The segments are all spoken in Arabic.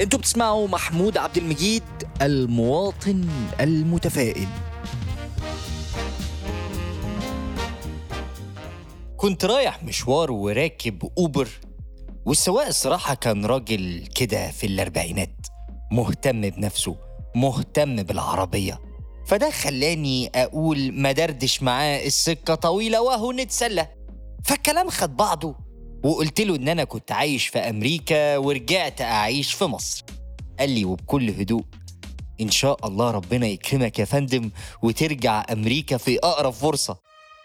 أنتوا بتسمعوا محمود عبد المجيد المواطن المتفائل. كنت رايح مشوار وراكب أوبر والسواق الصراحة كان راجل كده في الأربعينات مهتم بنفسه مهتم بالعربية. فده خلاني أقول مدردش معاه السكة طويلة وهو نتسلى. فالكلام خد بعضه وقلت له إن أنا كنت عايش في أمريكا ورجعت أعيش في مصر. قال لي وبكل هدوء إن شاء الله ربنا يكرمك يا فندم وترجع أمريكا في أقرب فرصة.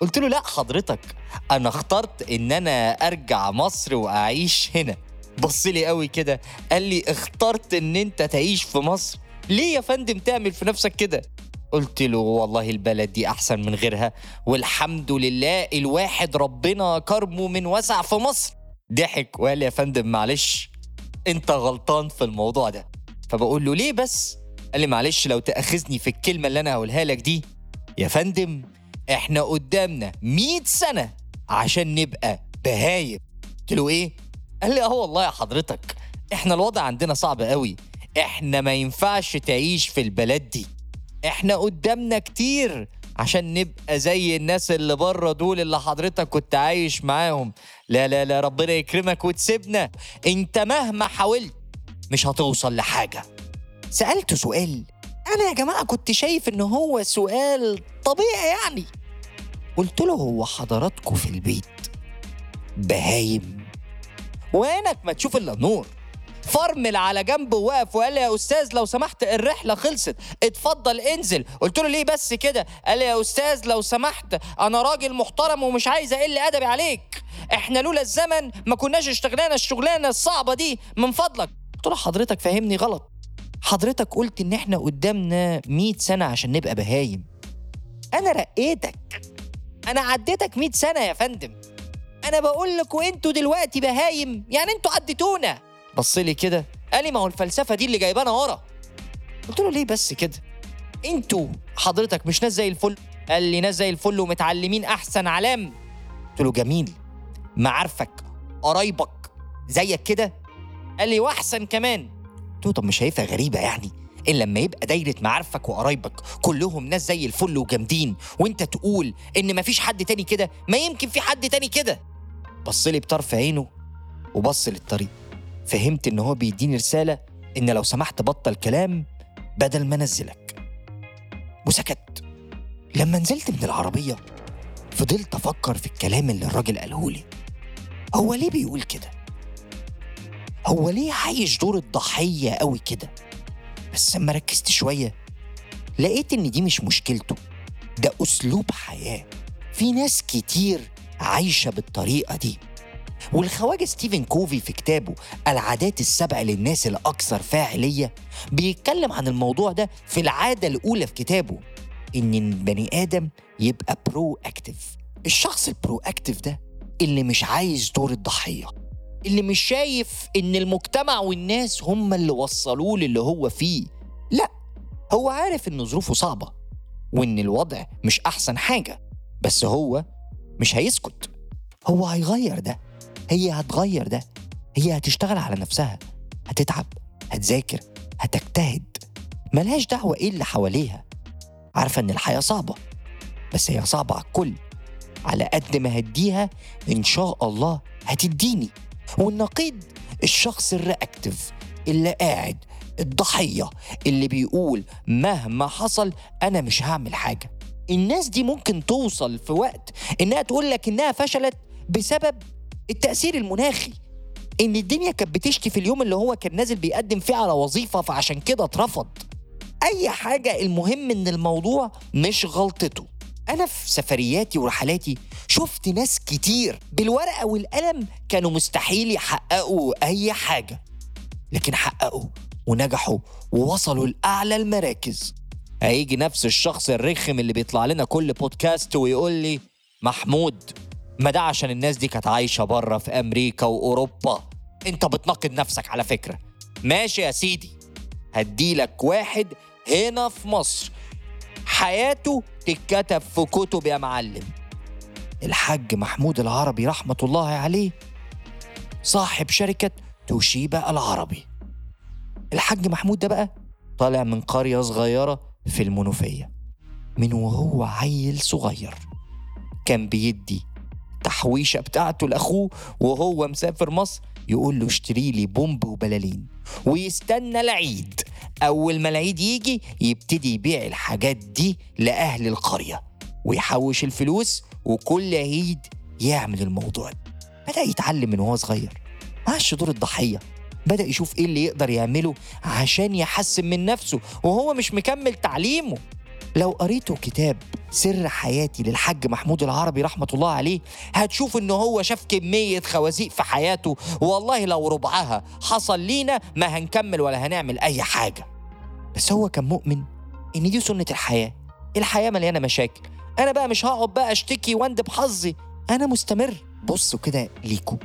قلت له لا حضرتك أنا اخترت إن أنا أرجع مصر وأعيش هنا. بص لي قوي كده قال لي اخترت إن أنت تعيش في مصر. ليه يا فندم تعمل في نفسك كده؟ قلت له والله البلد دي أحسن من غيرها والحمد لله الواحد ربنا كرمه من وسع في مصر. ضحك وقال لي يا فندم معلش أنت غلطان في الموضوع ده. فبقول له ليه بس؟ قال لي معلش لو تأخذني في الكلمة اللي أنا هقولها لك دي يا فندم إحنا قدامنا 100 سنة عشان نبقى بهايم. قلت له إيه؟ قال لي آه والله يا حضرتك إحنا الوضع عندنا صعب قوي إحنا ما ينفعش تعيش في البلد دي. إحنا قدامنا كتير عشان نبقى زي الناس اللي بره دول اللي حضرتك كنت عايش معاهم. لا لا لا ربنا يكرمك وتسيبنا. انت مهما حاولت مش هتوصل لحاجة. سألته سؤال. أنا يا جماعة كنت شايف إن هو سؤال طبيعي يعني. قلت له هو حضراتكم في البيت بهايم؟ وينك ما تشوف إلا النور فرمل على جنب وواقف وقال لي يا أستاذ لو سمحت الرحلة خلصت. اتفضل انزل. قلت له ليه بس كده؟ قال لي يا أستاذ لو سمحت. أنا راجل محترم ومش عايز أقل أدبي عليك. إحنا لولا الزمن ما كناش اشتغلنا الشغلانة الصعبة دي من فضلك. قلت له حضرتك فاهمني غلط. حضرتك قلت إن إحنا قدامنا 100 سنة عشان نبقى بهايم. أنا رقيتك. أنا عديتك 100 سنة يا فندم. أنا بقول لكم أنتوا دلوقتي بهايم. يعني أنتوا عديتونا. بص لي كده. قال لي ما هو الفلسفة دي اللي جايبانا ورا. قلت له ليه بس كده؟ أنتوا حضرتك مش ناس زي الفل. قال لي ناس زي الفل ومتعلمين أحسن علام. قلت له جميل. معارفك قرايبك زيك كده. قال لي وأحسن كمان. قلت له طب مش شايفها غريبة يعني؟ إلا لما يبقى دايرة معارفك وقرايبك كلهم ناس زي الفل وجامدين وأنت تقول إن مفيش حد تاني كده ما يمكن في حد تاني كده. بص لي بطرف عينه وبص للطريق. فهمت إن هو بيديني رسالة إن لو سمحت بطل كلام بدل ما أنزلك. وسكت. لما نزلت من العربية فضلت أفكر في الكلام اللي الراجل قاله لي. هو ليه بيقول كده؟ هو ليه عايش دور الضحية قوي كده؟ بس لما ركزت شوية لقيت إن دي مش مشكلته. ده أسلوب حياة. في ناس كتير عايشة بالطريقة دي. والخواجة ستيفن كوفي في كتابه العادات السبع للناس الأكثر فاعلية بيتكلم عن الموضوع ده في العادة الأولى في كتابه إن البني آدم يبقى proactive الشخص ال proactive ده اللي مش عايز دور الضحية اللي مش شايف إن المجتمع والناس هم اللي وصلوه للي هو فيه. لا هو عارف إن ظروفه صعبة وإن الوضع مش أحسن حاجة بس هو مش هيسكت. هو هيغير ده. هي هتغير ده. هي هتشتغل على نفسها. هتتعب هتذاكر هتجتهد. ملهاش دعوة إيه اللي حواليها. عارفة إن الحياة صعبة بس هي صعبة على الكل. على قد ما هديها إن شاء الله هتديني. والنقيض الشخص الرياكتيف اللي قاعد الضحية اللي بيقول مهما حصل أنا مش هعمل حاجة. الناس دي ممكن توصل في وقت إنها تقول لك إنها فشلت بسبب التأثير المناخي. إن الدنيا كانت بتشتي في اليوم اللي هو كان نازل بيقدم فيه على وظيفة فعشان كده اترفض. أي حاجة المهم إن الموضوع مش غلطته. أنا في سفرياتي ورحلاتي شفت ناس كتير بالورقة والقلم كانوا مستحيل يحققوا أي حاجة. لكن حققوا ونجحوا ووصلوا لأعلى المراكز. هيجي نفس الشخص الرخم اللي بيطلع لنا كل بودكاست ويقول لي محمود ما ده عشان الناس دي كانت عايشة بره في أمريكا وأوروبا. أنت بتناقض نفسك على فكرة. ماشي يا سيدي. هديلك واحد هنا في مصر. حياته تتكتب في كتب يا معلم. الحاج محمود العربي رحمة الله عليه صاحب شركة توشيبا العربي. الحاج محمود ده بقى طالع من قرية صغيرة في المنوفية. من وهو عيل صغير. كان بيدي تحويشة بتاعته لأخوه وهو مسافر مصر يقول له اشتري لي بومب وبلالين ويستنى العيد. أول ما العيد يجي يبتدي يبيع الحاجات دي لأهل القرية ويحوش الفلوس وكل عيد يعمل الموضوع ده. بدأ يتعلم من وهو صغير. معاش دور الضحية. بدأ يشوف إيه اللي يقدر يعمله عشان يحسن من نفسه وهو مش مكمل تعليمه. لو قريتوا كتاب سر حياتي للحاج محمود العربي رحمة الله عليه هتشوف إن هو شاف كمية خوازيق في حياته والله لو ربعها حصل لينا ما هنكمل ولا هنعمل أي حاجة. بس هو كان مؤمن إن دي سنة الحياة. الحياة مليانة مشاكل. أنا بقى مش هقعد بقى أشتكي وأندب حظي. أنا مستمر. بصوا كده ليكوا.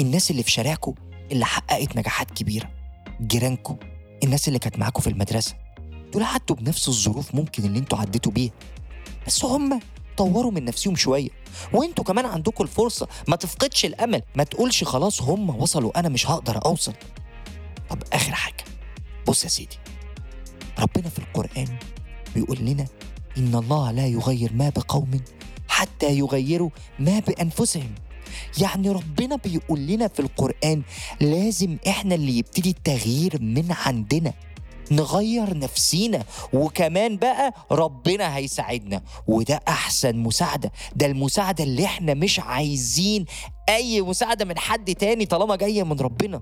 الناس اللي في شارعكوا اللي حققت نجاحات كبيرة. جيرانكوا. الناس اللي كانت معاكوا في المدرسة. دول عدوا بنفس الظروف ممكن اللي أنتوا عديتوا بيها. بس هم طوروا من نفسهم شوية. وانتوا كمان عندكم الفرصة. ما تفقدش الأمل. ما تقولش خلاص هم وصلوا أنا مش هقدر أوصل. طب آخر حاجة. بص يا سيدي. ربنا في القرآن بيقول لنا إن الله لا يغير ما بقوم حتى يغيروا ما بأنفسهم. يعني ربنا بيقول لنا في القرآن لازم إحنا اللي يبتدي التغيير من عندنا. نغير نفسينا وكمان بقى ربنا هيساعدنا وده أحسن مساعدة. ده المساعدة اللي إحنا مش عايزين أي مساعدة من حد تاني طالما جاية من ربنا.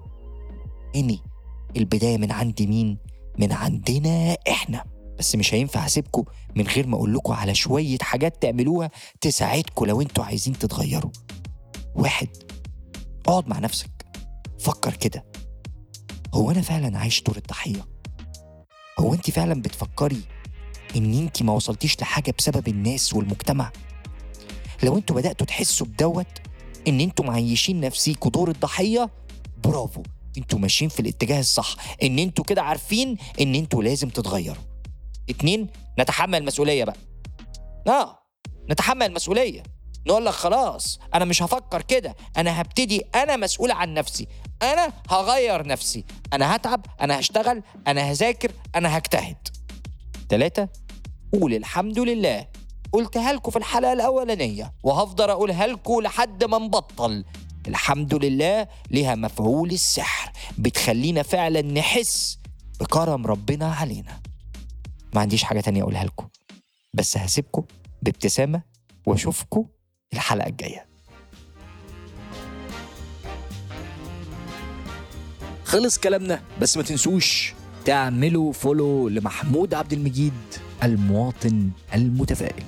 إني البداية من عند مين؟ من عندنا إحنا. بس مش هينفع أسيبكم من غير ما أقول لكم على شوية حاجات تعملوها تساعدكم لو أنتوا عايزين تتغيروا. واحد اقعد مع نفسك. فكر كده. هو أنا فعلا عايش دور الضحية؟ هو أنت فعلا بتفكري إن أنت ما وصلتيش لحاجة بسبب الناس والمجتمع؟ لو أنتوا بدأتوا تحسوا بدوت إن أنتوا معيشين نفسيكوا دور الضحية برافو. أنتوا ماشيين في الاتجاه الصح. إن أنتوا كده عارفين إن أنتوا لازم تتغيروا. اتنين نتحمل مسؤولية بقى. آه نتحمل مسؤولية نقول لك خلاص أنا مش هفكر كده أنا هبتدي أنا مسؤول عن نفسي أنا هغير نفسي أنا هتعب أنا هشتغل أنا هذاكر أنا هجتهد. تلاتة قول الحمد لله. قلتها لكم في الحلقة الأولانية وهفضل أقولها لكم لحد ما نبطل. الحمد لله ليها مفعول السحر بتخلينا فعلا نحس بكرم ربنا علينا. ما عنديش حاجة تانية أقولها لكم بس هسيبكم بابتسامة وأشوفكم الحلقة الجاية. خلص كلامنا بس ما تنسوش تعملوا فولو لمحمود عبد المجيد المواطن المتفائل.